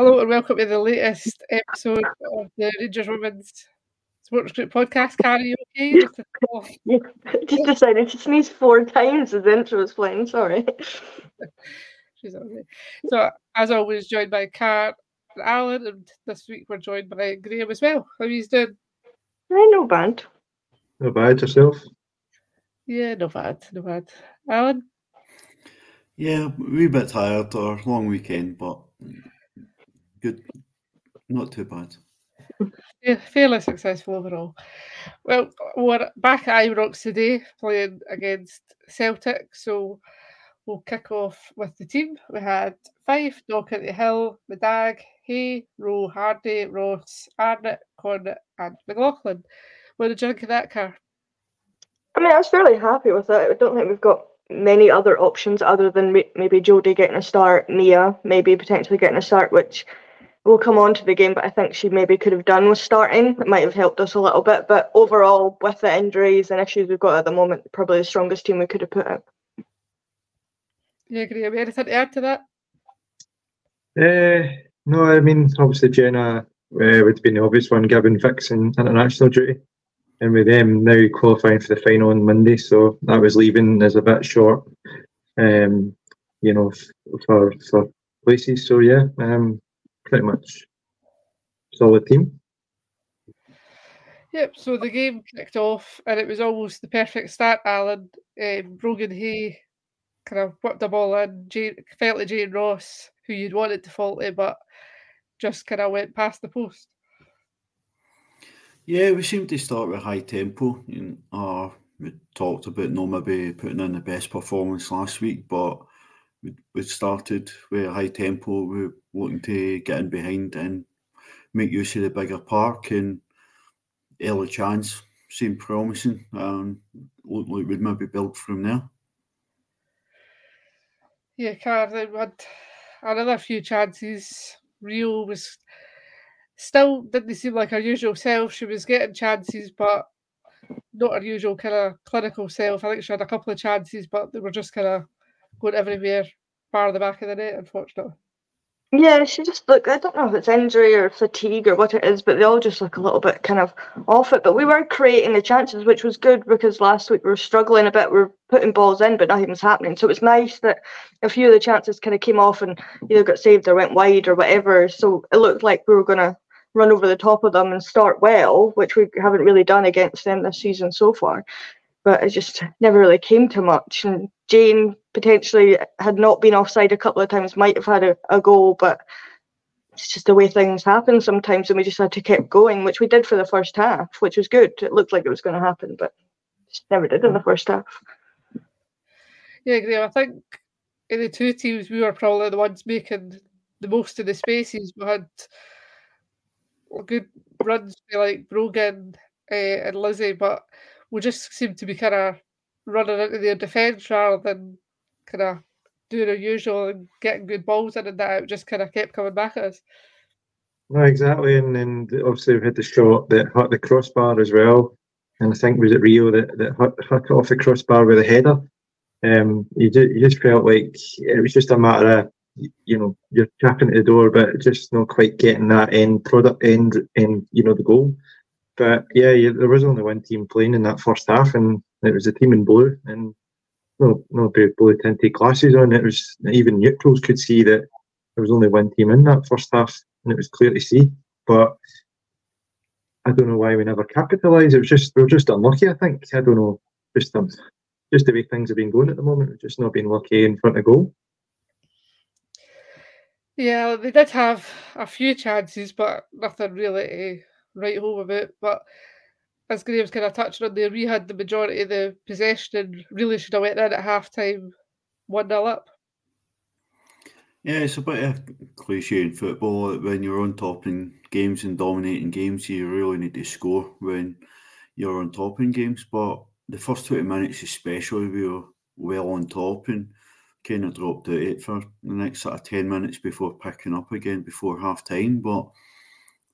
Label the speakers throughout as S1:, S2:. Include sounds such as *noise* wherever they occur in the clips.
S1: Hello and welcome to the latest episode of the Rangers Women's Sports Group podcast. Carrie, you okay?
S2: yeah, just decided to sneeze four times as the intro was playing. Sorry. *laughs*
S1: She's okay. So, as always, joined by Kar and Alan, and this week we're joined by Graeme as well. How are you doing?
S2: Eh, I know bad.
S3: Not bad yourself.
S1: Yeah, no bad, no bad. Alan?
S4: Yeah, a wee bit tired or long weekend, but good. Not too bad.
S1: Yeah, fairly successful overall. Well, we're back at Ibrox today playing against Celtic, so we'll kick off with the team. We had Fife, the Hill, Middag, Hay, Rowe, Hardy, Ross, Arnot, Cornet, and McLaughlin. What did you think of that Kar?
S2: I mean, I was fairly happy with it. I don't think we've got many other options other than maybe Jodie getting a start, Mia maybe potentially getting a start, which will come on to the game, but I think she maybe could have done with starting. It might have helped us a little bit, but overall, with the injuries and issues we've got at the moment, probably the strongest team we could have put out.
S1: Yeah, agree. Have anything to add to that?
S3: Uh, no, I mean, obviously Jenna uh, would have been the obvious one, given Vix and international duty. And with them now qualifying for the final on Monday, so that was leaving as a bit short, um, you know, for for places. So yeah, um, pretty much solid team.
S1: Yep, so the game kicked off and it was almost the perfect start, Alan. Um, Brogan Hay kind of whipped the ball in, Jane, felt to Jane Ross, who you'd wanted to fault it, but just kind of went past the post.
S4: Yeah, we seemed to start with high tempo. You know, uh, we talked about no maybe putting in the best performance last week, but we, we started with high tempo. We were wanting to get in behind and make use of the bigger park and early chance seemed promising. Um, looked like we'd maybe build from there.
S1: Yeah, Carl, had another few chances. Rio was still didn't seem like her usual self. She was getting chances, but not her usual kind of clinical self. I think she had a couple of chances, but they were just kind of going everywhere, bar the back of the net, unfortunately.
S2: Yeah, she just look. I don't know if it's injury or fatigue or what it is, but they all just look a little bit kind of off it. But we were creating the chances, which was good because last week we were struggling a bit. We are putting balls in, but nothing was happening. So it was nice that a few of the chances kind of came off and either got saved or went wide or whatever. So it looked like we were going to run over the top of them and start well, which we haven't really done against them this season so far. But it just never really came to much. And Jane potentially had not been offside a couple of times, might have had a, a goal, but it's just the way things happen sometimes, and we just had to keep going, which we did for the first half, which was good. It looked like it was going to happen, but just never did in the first half.
S1: Yeah, I think in the two teams, we were probably the ones making the most of the spaces. We had good runs like Brogan uh, and Lizzie, but we just seemed to be kind of running into their defence rather than kind of doing our usual and getting good balls in and that just kind of kept coming back at us.
S3: No, exactly, and then obviously we had the shot that hit the crossbar as well, and I think was it Rio that that hit, hit off the crossbar with a header. Um, you just, you just felt like it was just a matter of you know you're tapping at the door, but just not quite getting that end product end and you know the goal. But yeah, yeah, there was only one team playing in that first half, and it was a team in blue, and no, no blue tinted glasses on. It was even neutrals could see that there was only one team in that first half, and it was clear to see. But I don't know why we never capitalised. It was just we were just unlucky. I think I don't know, just um, just the way things have been going at the moment. We've just not been lucky in front of goal.
S1: Yeah, they did have a few chances, but nothing really to write home about. But as Graeme's kind of touched on there, we had the majority of the possession and really should have went in at half time 1 0 up.
S4: Yeah, it's a bit of cliche in football that when you're on top in games and dominating games, you really need to score when you're on top in games. But the first 20 minutes, especially, we were well on top and kind of dropped out it for the next sort of 10 minutes before picking up again before half time. But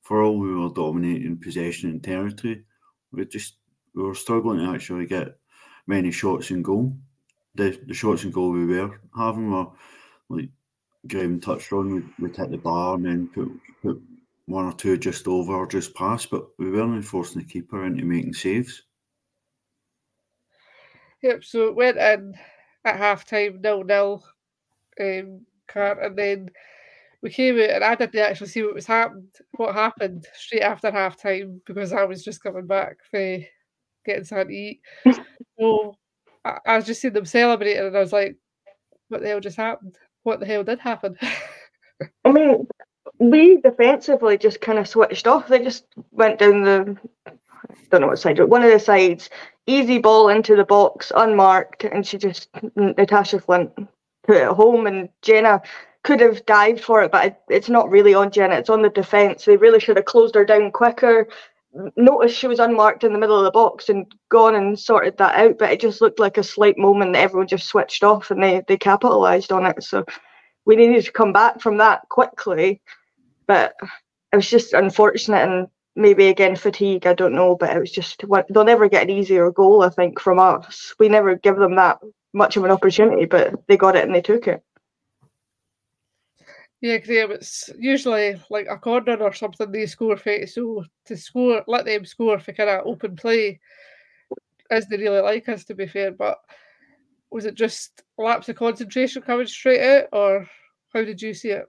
S4: for all we were dominating possession and territory, we just we were struggling to actually get many shots in goal. The the shots in goal we were having were like Graeme touched on, we'd, we'd hit the bar and then put, put one or two just over or just past, but we weren't forcing the keeper into making saves.
S1: Yep, so it went in at half time, nil nil, um, Kar, and then we came out and I didn't actually see what was happened, what happened straight after half time because I was just coming back for getting something to eat. *laughs* so I, I was just seeing them celebrating and I was like, what the hell just happened? What the hell did happen? *laughs*
S2: I mean, we defensively just kind of switched off. They just went down the, I don't know what side, but one of the sides, easy ball into the box, unmarked, and she just, Natasha Flint put it home, and Jenna could have dived for it, but it's not really on Jenna, it's on the defence. They really should have closed her down quicker. Noticed she was unmarked in the middle of the box and gone and sorted that out, but it just looked like a slight moment that everyone just switched off and they, they capitalised on it. So we needed to come back from that quickly but it was just unfortunate and maybe again fatigue. I don't know, but it was just they'll never get an easier goal. I think from us, we never give them that much of an opportunity, but they got it and they took it.
S1: Yeah, Graeme, it's usually like a corner or something they score for. So to score, let them score for kind of open play, as they really like us, to be fair. But was it just lapse of concentration coming straight out, or how did you see it?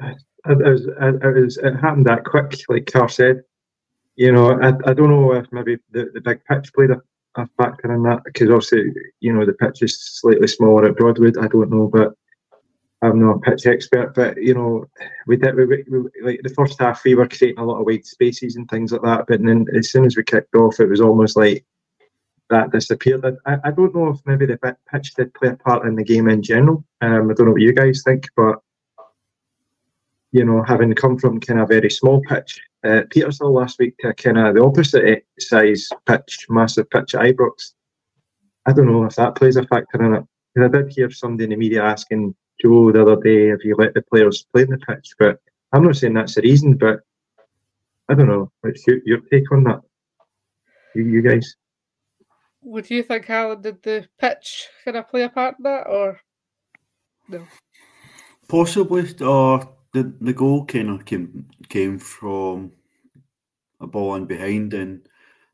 S3: it, was, it, was, it happened that quick, like Carl said. You know, I, I don't know if maybe the, the big pitch played a, a factor in that because obviously, you know, the pitch is slightly smaller at Broadwood. I don't know, but I'm not a pitch expert. But you know, we did we, we, like the first half we were creating a lot of wide spaces and things like that. But then as soon as we kicked off, it was almost like that disappeared. I, I don't know if maybe the pitch did play a part in the game in general. Um, I don't know what you guys think, but you know, having come from kind of a very small pitch uh, Petershill last week to kind of the opposite size pitch, massive pitch at Ibrox. I don't know if that plays a factor in it. I did hear somebody in the media asking Joe the other day if you let the players play in the pitch, but I'm not saying that's the reason, but I don't know. What's your, your take on that? You, you guys?
S1: Would you think, Alan, did the pitch kind of play a part in that, or no?
S4: Possibly, or the the goal kind of came came from a ball in behind and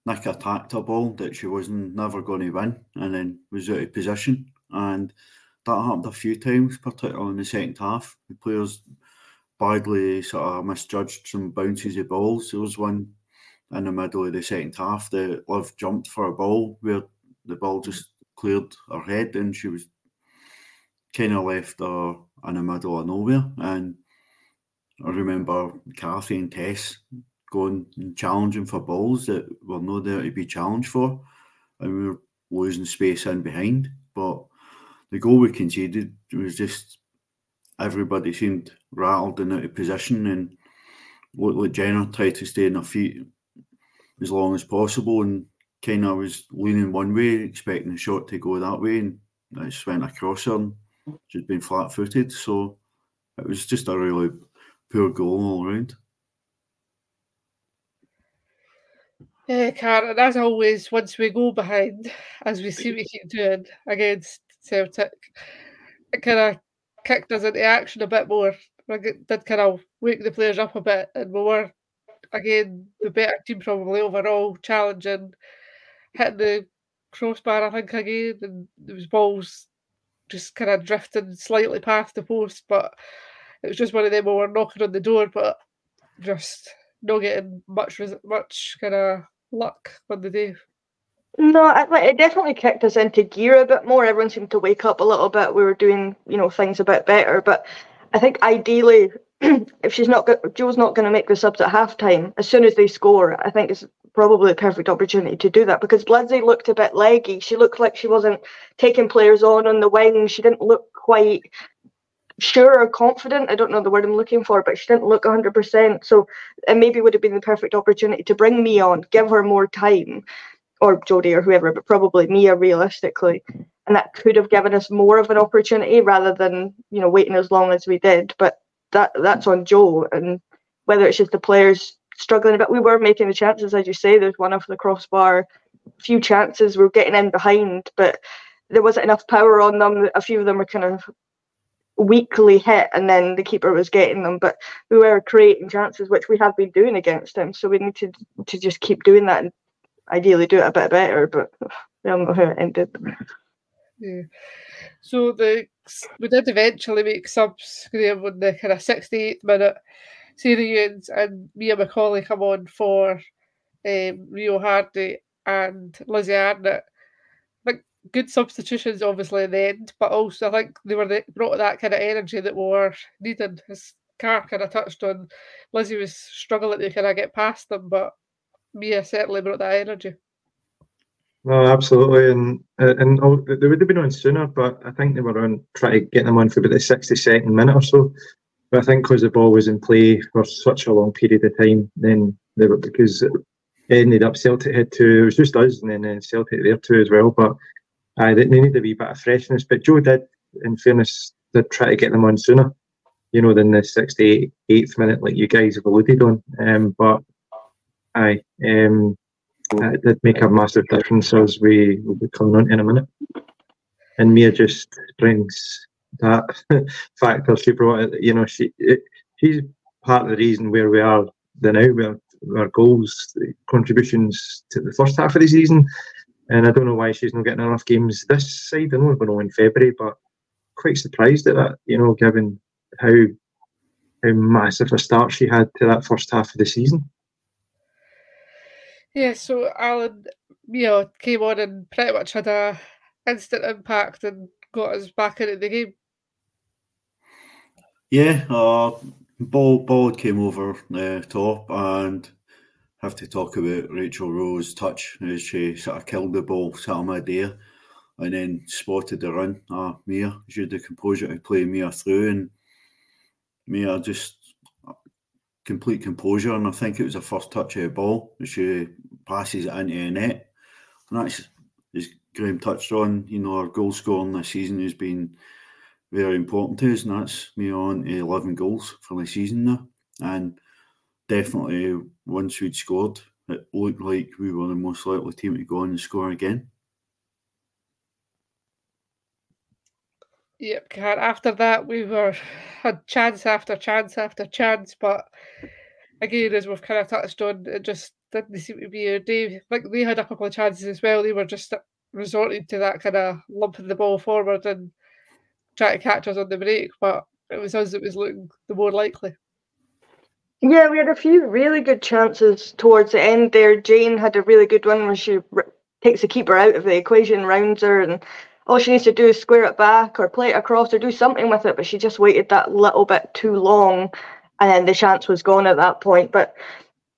S4: Nick attacked a ball that she wasn't never going to win and then was out of position and that happened a few times, particularly in the second half. The players badly sort of misjudged some bounces of balls. There was one in the middle of the second half that Liv jumped for a ball where the ball just cleared her head and she was kind of left her in the middle of nowhere. And I remember Kathy and Tess going and challenging for balls that were not there to be challenged for, and we were losing space in behind. But the goal we conceded was just everybody seemed rattled and out of position, and looked like Jenna tried to stay on her feet as long as possible, and kind of was leaning one way, expecting the shot to go that way, and I just went across her. And she'd been flat-footed, so it was just a really poor goal all round.
S1: Yeah, Karen, as always, once we go behind, as we see we keep doing against Celtic, it kind of kicked us into action a bit more. It did kind of wake the players up a bit, and we were, again, the better team probably overall, challenging, hitting the crossbar, I think, again, and was balls just kind of drifting slightly past the post, but it was just one of them where we're knocking on the door, but just not getting much much kind of luck on the day.
S2: No, it definitely kicked us into gear a bit more. Everyone seemed to wake up a little bit. We were doing, you know, things a bit better. But I think ideally, *clears throat* if she's not, Joe's not going to make the subs at halftime. As soon as they score, I think it's probably a perfect opportunity to do that because Lindsay looked a bit leggy. She looked like she wasn't taking players on on the wing. She didn't look quite sure or confident. I don't know the word I'm looking for, but she didn't look 100%. So it maybe would have been the perfect opportunity to bring me on, give her more time, or Jodie or whoever, but probably Mia realistically. And that could have given us more of an opportunity rather than, you know, waiting as long as we did. But that that's on Joe. And whether it's just the players struggling a bit, we were making the chances, as you say. There's one off the crossbar, few chances, we're getting in behind, but there wasn't enough power on them. A few of them were kind of weakly hit and then the keeper was getting them. But we were creating chances, which we have been doing against him. So we need to to just keep doing that and ideally do it a bit better. But we don't know how it ended.
S1: Yeah. So the we did eventually make subs Graeme on the kind of 68th minute. Syrians and Mia McAulay come on for um, Rio Hardy and Lizzie Arnot. Like good substitutions, obviously in the end, but also I think they were the, brought that kind of energy that we were needing. As Kar kind of touched on, Lizzie was struggling to kind of get past them, but Mia certainly brought that energy.
S3: No, absolutely, and and oh, they would have been on sooner, but I think they were on trying to get them on for about the sixty second minute or so. But I think because the ball was in play for such a long period of time, then they were because it ended up Celtic had two. It was just us, and then uh, Celtic there too as well. But uh, they needed a wee bit of freshness. But Joe did, in fairness, did try to get them on sooner. You know, than the sixty eighth minute, like you guys have alluded on. Um, but aye, um, it did make a massive difference as we will be coming on in a minute. And Mia just brings that *laughs* factor. She brought it, you know, she it, she's part of the reason where we are the now, where our goals, contributions to the first half of the season. And I don't know why she's not getting enough games this side. I know we're going win February, but quite surprised at that, you know, given how how massive a start she had to that first half of the season.
S1: Yeah, so Alan, you know, came on and pretty much had a instant impact and got us back into the game.
S4: Yeah, uh, ball ball came over the uh, top, and have to talk about Rachel Rowe's touch as she sort of killed the ball, sat on dear and then spotted the run. Uh, Mia, she had the composure to play Mia through, and Mia just complete composure, and I think it was the first touch of the ball. She passes it into the net, and that's as Graeme touched on. You know, our goal scoring this season has been very important to us, and that's me on eleven goals for the season now. And definitely, once we'd scored, it looked like we were the most likely team to go on and score again.
S1: Yep, after that we were had chance after chance after chance, but again, as we've kind of touched on, it just didn't seem to be a day. Like they had a couple of chances as well. They were just resorting to that kind of lumping the ball forward and trying to catch us on the break, but it was us that was looking the more likely.
S2: Yeah, we had a few really good chances towards the end there. Jane had a really good one where she r- takes the keeper out of the equation, rounds her, and all she needs to do is square it back or play it across or do something with it, but she just waited that little bit too long and then the chance was gone at that point. But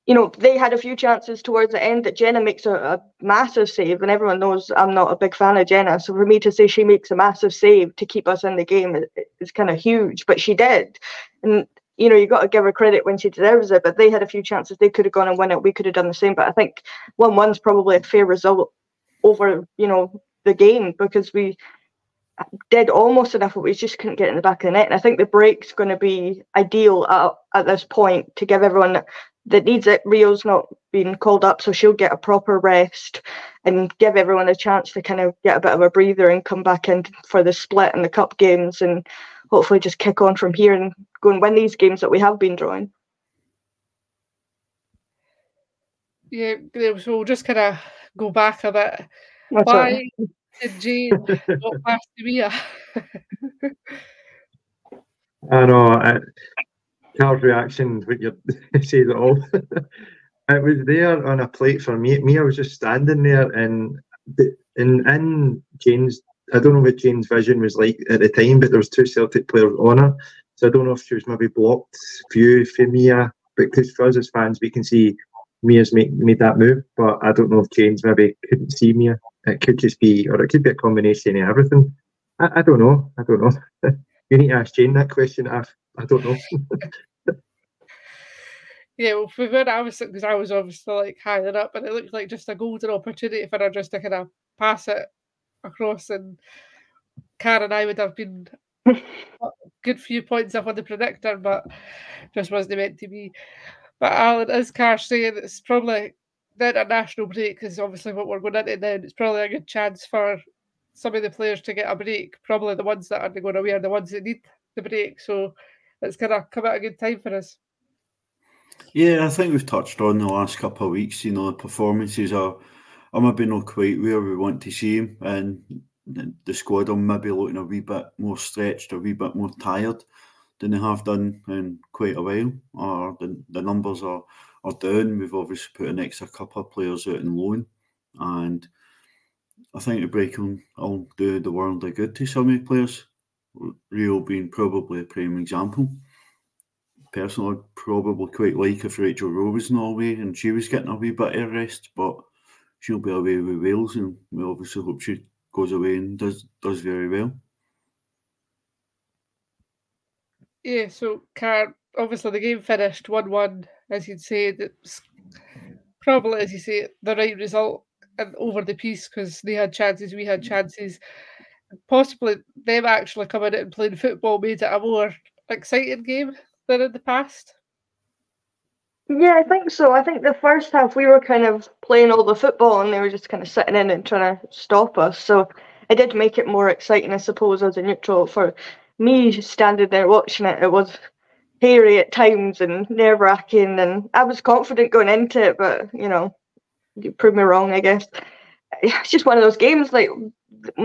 S2: you know, they had a few chances towards the end that Jenna makes a, a, massive save, and everyone knows I'm not a big fan of Jenna. So for me to say she makes a massive save to keep us in the game is, is kind of huge, but she did. And you know, you got to give her credit when she deserves it. But they had a few chances; they could have gone and won it. We could have done the same. But I think one-one's probably a fair result over, you know, the game because we uh, did almost enough, but we just couldn't get in the back of the net. And I think the break's going to be ideal at, at this point to give everyone that needs it. Rio's not been called up, so she'll get a proper rest and give everyone a chance to kind of get a bit of a breather and come back in for the split and the cup games and hopefully just kick on from here and go and win these games that we have been drawing.
S1: Yeah, so we'll just kind of go back a bit. That's Why right. did Jane not pass to Mia? *laughs*
S3: I know. I, Carl's reaction when you *laughs* say it all. *laughs* it was there on a plate for me. Me, I was just standing there, and in in Jane's. I don't know what Jane's vision was like at the time, but there was two Celtic players on her, so I don't know if she was maybe blocked view for Mia. Because for us as fans, we can see Mia's made made that move, but I don't know if Jane's maybe couldn't see Mia. It could just be, or it could be a combination of everything. I, I don't know. I don't know. *laughs* you need to ask Jane that question. I *laughs* I don't know.
S1: yeah, well, for when I was because I was obviously like higher up, and it looked like just a golden opportunity for her just to kind of pass it across, and Karen and I would have been a *laughs* good few points up on the predictor, but just wasn't meant to be. But Alan, as Cash saying, it's probably the international break is obviously what we're going into then. It's probably a good chance for some of the players to get a break. Probably the ones that are going away are the ones that need the break. So it's going to come at a good time for us.
S4: Yeah, I think we've touched on the last couple of weeks. You know, the performances are, are maybe not quite where we want to see them, and the squad are maybe looking a wee bit more stretched, a wee bit more tired than they have done in quite a while. Or the, the numbers are, are down. We've obviously put an extra couple of players out in loan, and I think the break will, will do the world a good to some of the players. Rio being probably a prime example personally I'd probably quite like if Rachel Rowe was in Norway and she was getting a wee bit of rest, but she'll be away with Wales and we obviously hope she goes away and does does very well.
S1: Yeah, so Kar obviously the game finished one one, as you'd say. It's probably as you say, the right result over the piece because they had chances, we had chances. Possibly them actually coming out and playing football made it a more exciting game than in the past?
S2: Yeah, I think so. I think the first half we were kind of playing all the football and they were just kind of sitting in and trying to stop us. So it did make it more exciting, I suppose, as a neutral. For me standing there watching it, it was hairy at times and nerve wracking. And I was confident going into it, but you know, you proved me wrong, I guess. *laughs* It's just one of those games like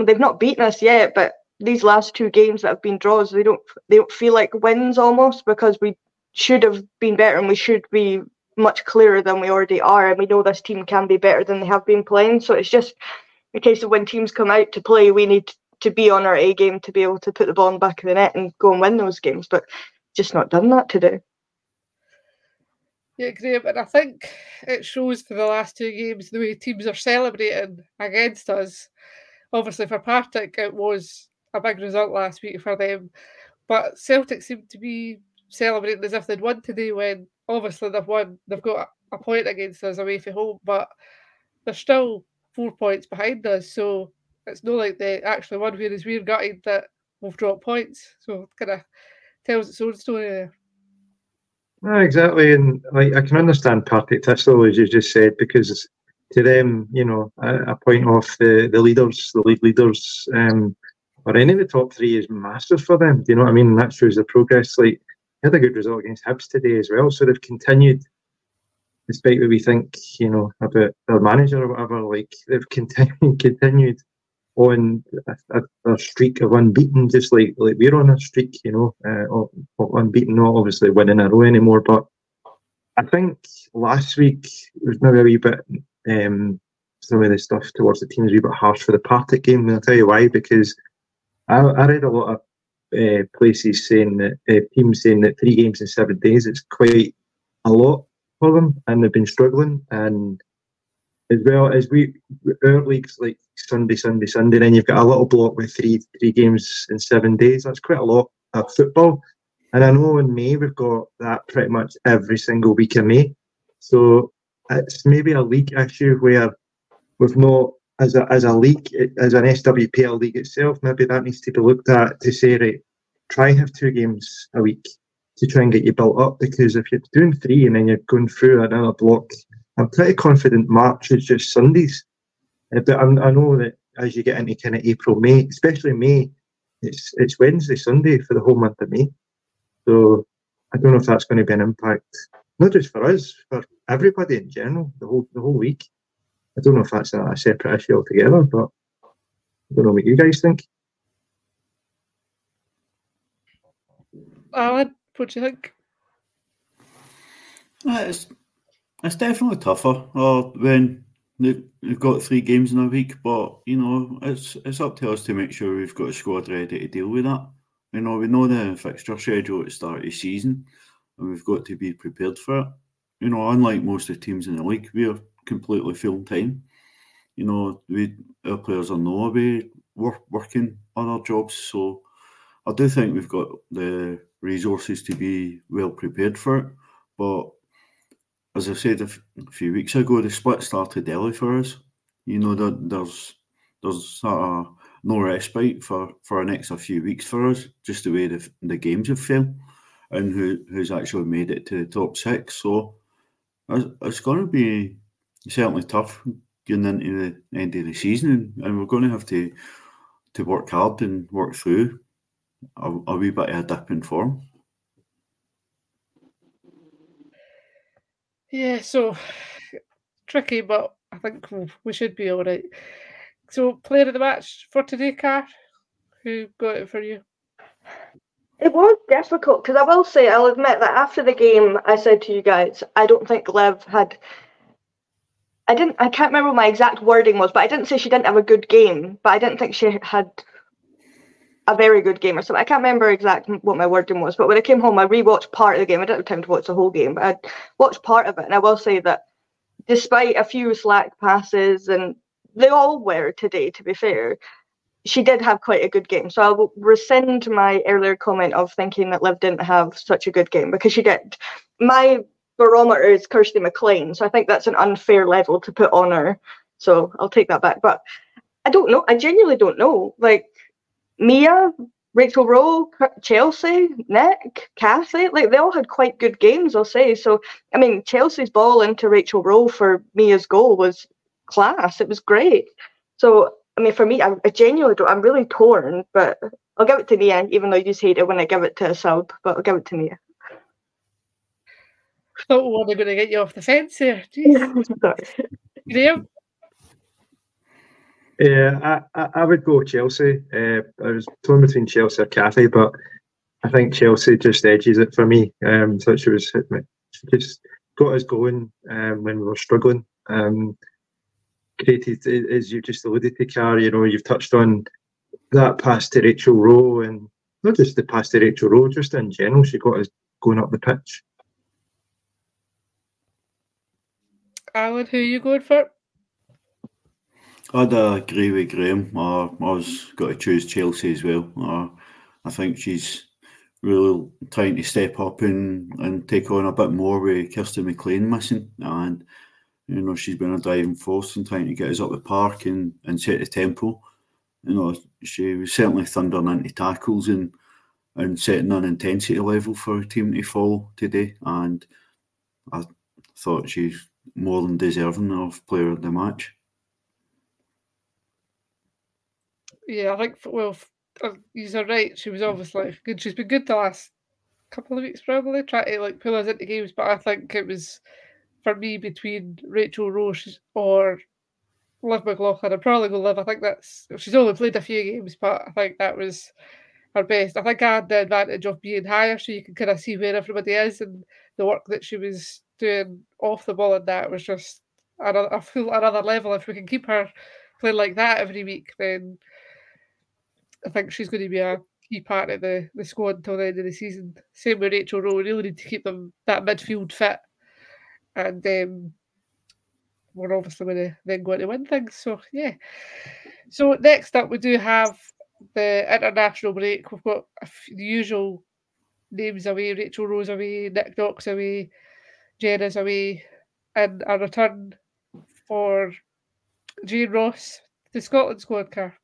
S2: they've not beaten us yet, but these last two games that have been draws, they don't they don't feel like wins almost because we should have been better and we should be much clearer than we already are. And we know this team can be better than they have been playing. So it's just a case of when teams come out to play, we need to be on our A game to be able to put the ball in the back of the net and go and win those games. But just not done that today.
S1: Yeah, Graeme, and I think it shows for the last two games the way teams are celebrating against us. Obviously, for Partick, it was a big result last week for them. But Celtic seem to be celebrating as if they'd won today when obviously they've won. They've got a point against us away from home, but they're still four points behind us. So it's not like they actually won, whereas we're gutted that we've dropped points. So it kind of tells its own story there.
S3: No, exactly, and like I can understand Partick Thistle as you just said because to them, you know, a, a point off the, the leaders, the league leaders, um, or any of the top three is massive for them. Do you know what I mean? that shows the progress. Like, they had a good result against Hibs today as well. So they've continued, despite what we think, you know, about their manager or whatever, like, they've continued, *laughs* continued on a, a, a, streak of unbeaten, just like like we're on a streak, you know, uh, of, of unbeaten, not obviously winning a row anymore. But I think last week was maybe a wee bit, um, some of the stuff towards the team was a bit harsh for the Partick game. And I'll tell you why, because I, I read a lot of uh, places saying that uh, teams saying that three games in seven days is quite a lot for them, and they've been struggling. And as well as we our leagues like Sunday, Sunday, Sunday, then you've got a little block with three three games in seven days. That's quite a lot of football. And I know in May we've got that pretty much every single week in May. So it's maybe a league issue where we've not as a as a league, as an SWPL league itself, maybe that needs to be looked at to say, right, try and have two games a week to try and get you built up. Because if you're doing three and then you're going through another block, I'm pretty confident March is just Sundays. Uh, but I'm, i know that as you get into kind of April, May, especially May, it's it's Wednesday, Sunday for the whole month of May. So I don't know if that's going to be an impact, not just for us, for everybody in general, the whole the whole week. I don't know if that's a, a separate issue altogether, but I don't know what you guys think.
S1: Alan, what do you think?
S4: Uh, it's, it's definitely tougher uh, when we've got three games in a week, but you know it's it's up to us to make sure we've got a squad ready to deal with that. You know we know the fixture schedule at the start of the season, and we've got to be prepared for it. You know, unlike most of the teams in the league, we're completely full time. You know, we our players are not away work, working other jobs, so I do think we've got the resources to be well prepared for it. But as I said a, f- a few weeks ago, the split started early for us. You know that there's there's uh, no respite for for an extra few weeks for us, just the way the the games have fell, and who who's actually made it to the top six. So it's, going to be certainly tough getting into the end of the season, and, we're going to have to to work hard and work through a, a wee bit of a dip in form.
S1: Yeah, so tricky, but I think we should be all right. So, player of the match for today, Kar, who got it for you?
S2: It was difficult because I will say, I'll admit that after the game, I said to you guys, I don't think Liv had. I didn't. I can't remember what my exact wording was, but I didn't say she didn't have a good game. But I didn't think she had a very good game or something. I can't remember exactly what my wording was. But when I came home, I rewatched part of the game. I didn't have time to watch the whole game, but I watched part of it, and I will say that despite a few slack passes, and they all were today, to be fair, she did have quite a good game. So I will rescind my earlier comment of thinking that Liv didn't have such a good game because she did. My barometer is Kirsty McLean, so I think that's an unfair level to put on her. So I'll take that back. But I don't know. I genuinely don't know. Like Mia, Rachel Rowe, Chelsea, Nick, Kathy, like they all had quite good games, I'll say. So, I mean, Chelsea's ball into Rachel Rowe for Mia's goal was class. It was great. So I mean, for me, I, I genuinely don't. I'm really torn, but I'll give it to Mia, even though you just hate it when I give it to a sub. But I'll give it to Mia. *laughs*
S1: Thought we were going to get you off the fence here. *laughs*
S3: Graeme. Yeah, I, I, I would go Chelsea. Uh, I was torn between Chelsea or Kathy, but I think Chelsea just edges it for me. Um, so she was she just got us going um, when we were struggling. Um, created, as you just alluded to, Kar, you know, you've touched on that pass to Rachel Rowe and not just the pass to Rachel Rowe, just in general, she got us going up the pitch.
S1: Alan, who are you going for?
S4: I'd uh, agree with Graeme. Uh, I was got to choose Chelsea as well. Uh, I think she's really trying to step up and, and take on a bit more with Kirsty McLean missing. And you know, she's been a driving force in trying to get us up the park and, and set the tempo. You know, she was certainly thundering into tackles and and setting an intensity level for a team to follow today. And I thought she's more than deserving of player of the match.
S1: Yeah, I think well, uh, you're right. She was obviously good. She's been good the last couple of weeks, probably trying to like pull us into games. But I think it was for me between Rachel Rowe or Liv McLaughlin. I'd probably go Liv. I think that's she's only played a few games, but I think that was her best. I think I had the advantage of being higher, so you can kind of see where everybody is and the work that she was doing off the ball, and that was just another, a full another level. If we can keep her playing like that every week, then I think she's going to be a key part of the, the squad until the end of the season. Same with Rachel Rowe. We really need to keep them that midfield fit and um, we're obviously going to then go to win things. So yeah. So next up, we do have the international break. We've got the usual names away: Rachel Rowe's away, Nick Knox away, Jenna's away, and a return for Jane Ross, the Scotland squad Kar.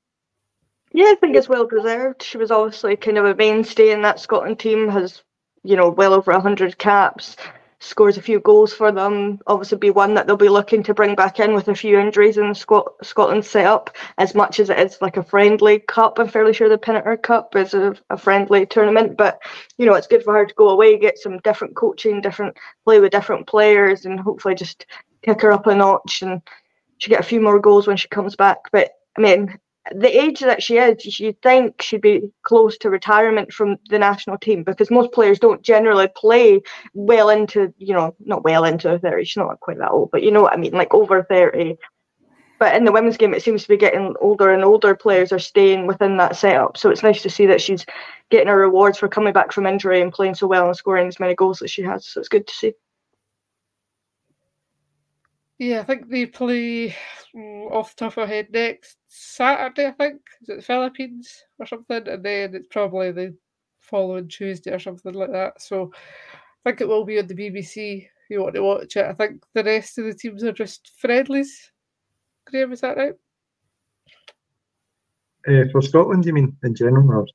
S2: Yeah, I think it's well deserved. She was obviously kind of a mainstay in that Scotland team. Has you know well over hundred caps scores a few goals for them. Obviously, be one that they'll be looking to bring back in with a few injuries in the Scot- Scotland set up. As much as it is like a friendly cup, I'm fairly sure the Pinatar Cup is a, a friendly tournament. But you know, it's good for her to go away, get some different coaching, different play with different players, and hopefully just kick her up a notch and she get a few more goals when she comes back. But I mean, the age that she is, you'd think she'd be close to retirement from the national team because most players don't generally play well into, you know, not well into their 30. She's not quite that old, but you know what I mean, like over 30. But in the women's game, it seems to be getting older and older players are staying within that setup. So it's nice to see that she's getting her rewards for coming back from injury and playing so well and scoring as many goals as she has. So it's good to see.
S1: Yeah, I think they play off the top of my head next Saturday. I think is it the Philippines or something, and then it's probably the following Tuesday or something like that. So I think it will be on the BBC. If you want to watch it, I think the rest of the teams are just friendlies. Graeme, is that right?
S3: Uh, for Scotland, you mean in general? Or,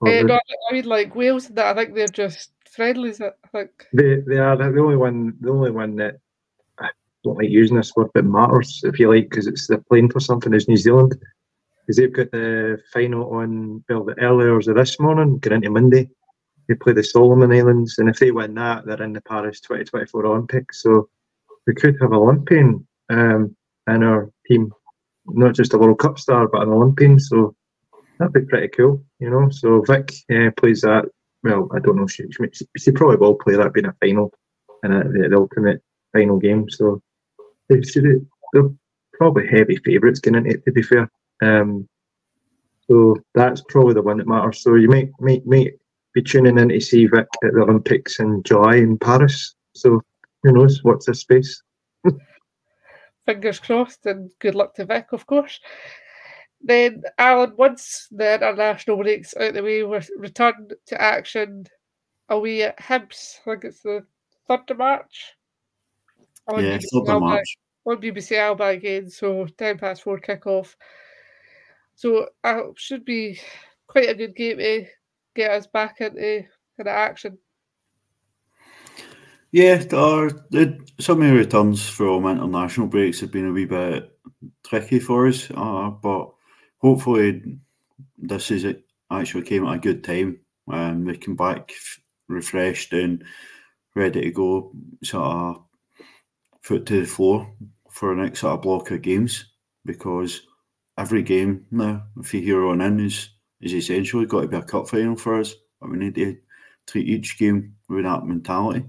S1: or uh, no, I mean like Wales and that. I think they're just friendlies. I think
S3: they they are the only one. The only one that don't like using this word, but matters if you like, because it's the playing for something is New Zealand. because they've got the final on well the early hours of this morning, going into Monday. They play the Solomon Islands, and if they win that, they're in the Paris 2024 Olympics. So we could have an Olympian um, in our team, not just a World Cup star, but an Olympian. So that'd be pretty cool, you know. So Vic uh, plays that. Well, I don't know. She, she, she probably will play that being a final and the, the ultimate final game. So they should, they're probably heavy favourites getting into it. To be fair, um, so that's probably the one that matters. So you might might might be tuning in to see Vic at the Olympics in July in Paris. So who knows what's this space? *laughs*
S1: Fingers crossed, and good luck to Vic, of course. Then, Alan, once the international breaks out the way, we're returned to action away at Hibs. I think it's the 3rd of March.
S4: On yeah, 3rd of March.
S1: On BBC Alba again, so 10 past 4 kick-off. So uh, should be quite a good game to get us back into, into action.
S4: Yeah, there are, some of the returns from international breaks have been a wee bit tricky for us, uh, but hopefully this is it actually came at a good time and we come back refreshed and ready to go sort of foot to the floor for the next sort of block of games because every game now, if you hear on in, is is essentially got to be a cup final for us. We need to treat each game with that mentality.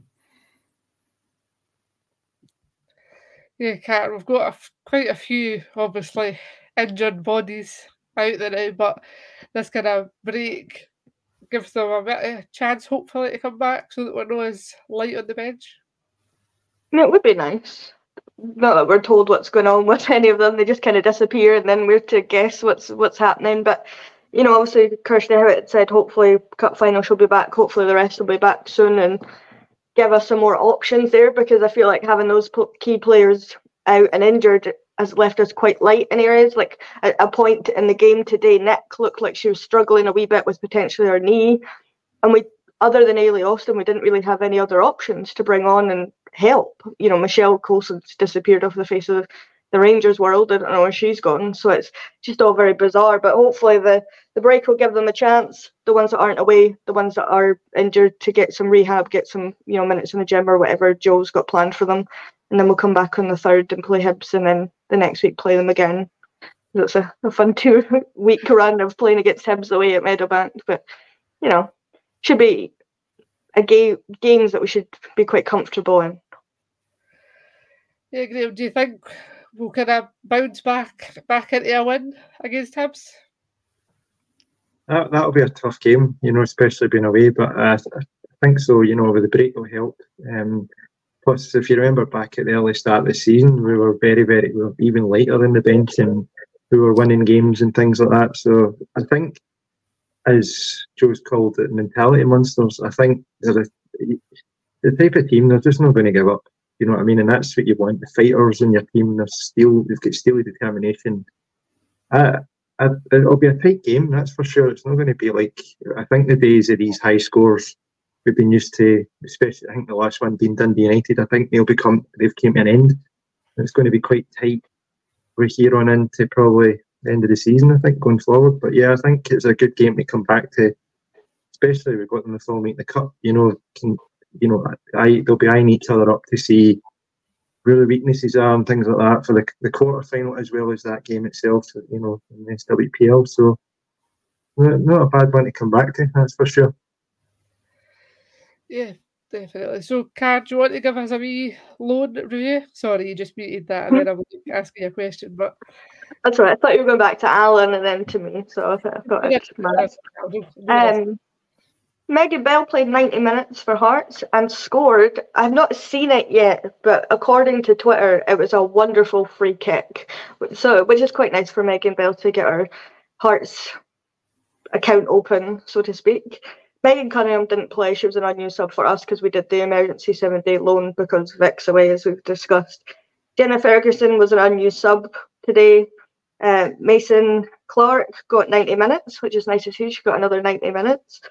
S1: Yeah, Kat, we've got a, quite a few obviously injured bodies out there now, but this kind of break gives them a bit of chance, hopefully, to come back so that we're not as light on the bench.
S2: It would be nice not that we're told what's going on with *laughs* any of them. They just kind of disappear, and then we're to guess what's what's happening. But you know, obviously, Kirsty Howat said hopefully cup final she'll be back. Hopefully, the rest will be back soon and give us some more options there because I feel like having those key players out and injured has left us quite light in areas. Like at a point in the game today, Nick looked like she was struggling a wee bit with potentially her knee, and we other than Eilidh Austin, we didn't really have any other options to bring on and help. You know, Michelle Coulson's disappeared off the face of the Rangers world. I don't know where she's gone. So it's just all very bizarre. But hopefully the, the break will give them a chance. The ones that aren't away, the ones that are injured to get some rehab, get some, you know, minutes in the gym or whatever Joe's got planned for them. And then we'll come back on the third and play Hibs and then the next week play them again. It's a, a fun two *laughs* week run of playing against Hibs away at Meadowbank. But, you know, should be a game games that we should be quite comfortable in.
S1: Yeah, Graeme, do you think we'll kind of bounce back back into a win against Hibs?
S3: That that'll be a tough game, you know, especially being away. But uh, I think so. You know, with the break will help. Um, plus, if you remember back at the early start of the season, we were very, very, we were even lighter in the bench and we were winning games and things like that. So I think, as Joe's called it, mentality monsters. I think they're the, the type of team they're just not going to give up. You know what I mean? And that's what you want. The fighters in your team, they're steel, they've got steely determination. It'll be a tight game, that's for sure. It's not going to be like, I think the days of these high scores we've been used to, especially, I think the last one being Dundee United, I think they'll become, they've came to an end. It's going to be quite tight. We're here on into probably the end of the season, I think, going forward. But yeah, I think it's a good game to come back to, especially we've got them the full meet the cup. You know, can you know, I, they'll be eyeing each other up to see the weaknesses are and things like that for the, the quarter final as well as that game itself, you know, in the SWPL. So, not a bad one to come back to, that's for sure.
S1: Yeah, definitely. So, Kar, do you want to give us a wee loan review? Sorry, you just muted that and then I was asking you a question, but.
S2: That's right. I thought you were going back to Alan and then to me, so I thought I'd yeah, um, Megan Bell played 90 minutes for Hearts and scored. I've not seen it yet, but according to Twitter, it was a wonderful free kick. So, which is quite nice for Megan Bell to get her Hearts account open, so to speak. Megan Cunningham didn't play. She was an unused sub for us because we did the emergency seven day loan because Vic's away, as we've discussed. Jenna Ferguson was an unused sub today. Uh, Mason Clark got 90 minutes, which is nice to see. She got another 90 minutes.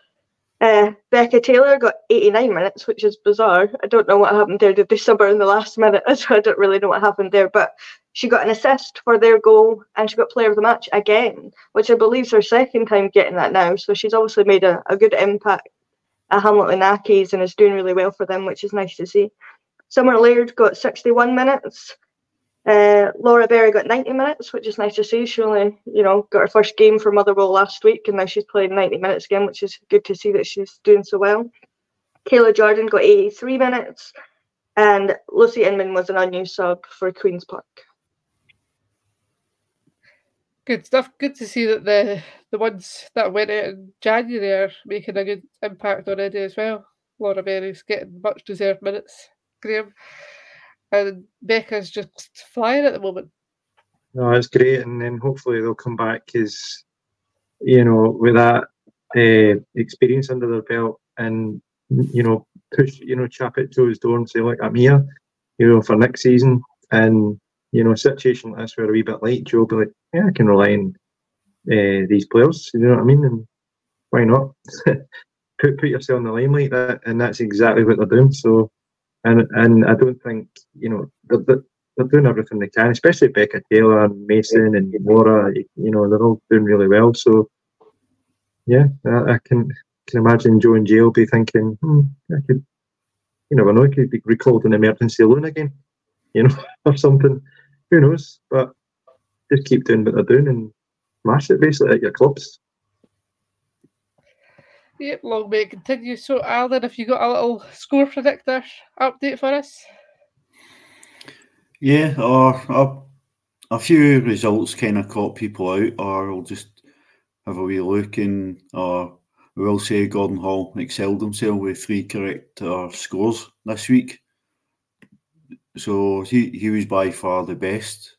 S2: Uh, Becca Taylor got 89 minutes, which is bizarre. I don't know what happened there. Did they sub her in the last minute? So *laughs* I don't really know what happened there. But she got an assist for their goal and she got player of the match again, which I believe is her second time getting that now. So she's obviously made a, a good impact at Hamilton Accies and is doing really well for them, which is nice to see. Summer Laird got 61 minutes. Uh, Laura Berry got 90 minutes, which is nice to see. She only, you know, got her first game for Motherwell last week, and now she's playing 90 minutes again, which is good to see that she's doing so well. Kayla Jordan got 83 minutes, and Lucy Inman was an unused sub for Queen's Park.
S1: Good stuff. Good to see that the the ones that went out in January are making a good impact already as well. Laura Berry's getting much deserved minutes, Graeme. And Becca's just flying at the moment.
S3: No, it's great, and then hopefully they'll come back because you know with that uh, experience under their belt, and you know push you know chap it toes door and say look, I'm here, you know for next season, and you know, situation like this where a wee bit late, Jo be like, yeah, I can rely on uh, these players. You know what I mean? And why not *laughs* put put yourself in the limelight? Like that and that's exactly what they're doing. So, and and I don't think you know they're, they're doing everything they can, especially Becca Taylor and Mason and Laura. You know, they're all doing really well. So, yeah, I, I can can imagine Jo and Jay will be thinking, hmm, I could, you never know, I could be recalled in emergency loan again, you know, *laughs* or something who knows? But just keep doing what they're doing and smash it basically at your clubs.
S1: Yep, long may it continue. So, Alan, if you got a little score predictor update for us?
S4: Yeah, or a, a few results kind of caught people out, or we'll just have a wee look and or we will say Gordon Hall excelled himself with three correct uh, scores this week. So he, he was by far the best.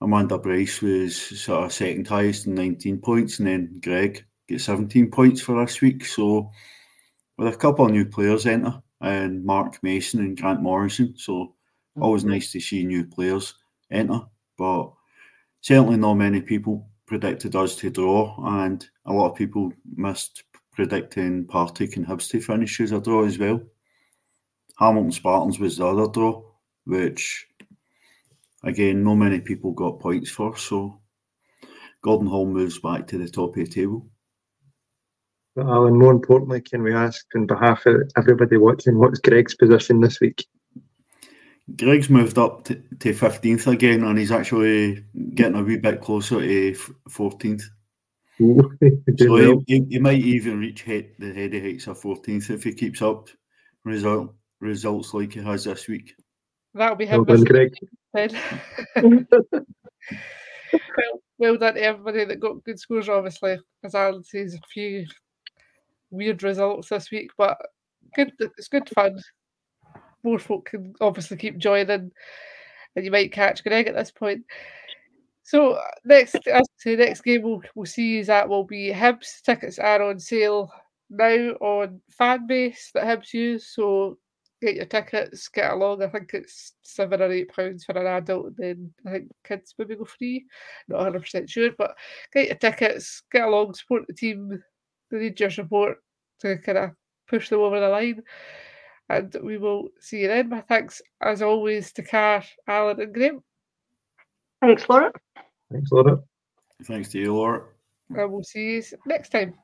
S4: Amanda Bryce was sort of second highest in 19 points, and then Greg get 17 points for this week. So with a couple of new players enter, and Mark Mason and Grant Morrison. So always mm-hmm. nice to see new players enter, but certainly not many people predicted us to draw, and a lot of people missed predicting Partick and Hibs to finish as a draw as well. Hamilton Spartans was the other draw which again, no many people got points for. So Gordon Hall moves back to the top of the table.
S3: But Alan, more importantly, can we ask on behalf of everybody watching, what's Greg's position this week?
S4: Greg's moved up to, to 15th again, and he's actually getting a wee bit closer to 14th. *laughs* so he, he, he, might even reach head, the head heights of 14th if he keeps up result, results like he has this week.
S1: That'll be him.
S3: Well done, *laughs*
S1: well, well done to everybody that got good scores, obviously. As Alan says, a few weird results this week, but good. It's good fun. More folk can obviously keep joining, and you might catch Greg at this point. So next, as I say, next game we'll, we'll see is that will be Hibs. Tickets are on sale now on Fanbase that Hibs use. So get your tickets, get along. I think it's seven or eight pounds for an adult, and then I think kids maybe go free. Not 100 percent sure, but get your tickets, get along, support the team. They need your support to kind of push them over the line. And we will see you then. My thanks, as always, to Kar, Alan, and Graeme.
S2: Thanks, Laura.
S3: Thanks, Laura.
S4: Thanks to you, Laura.
S1: And we'll see you next time.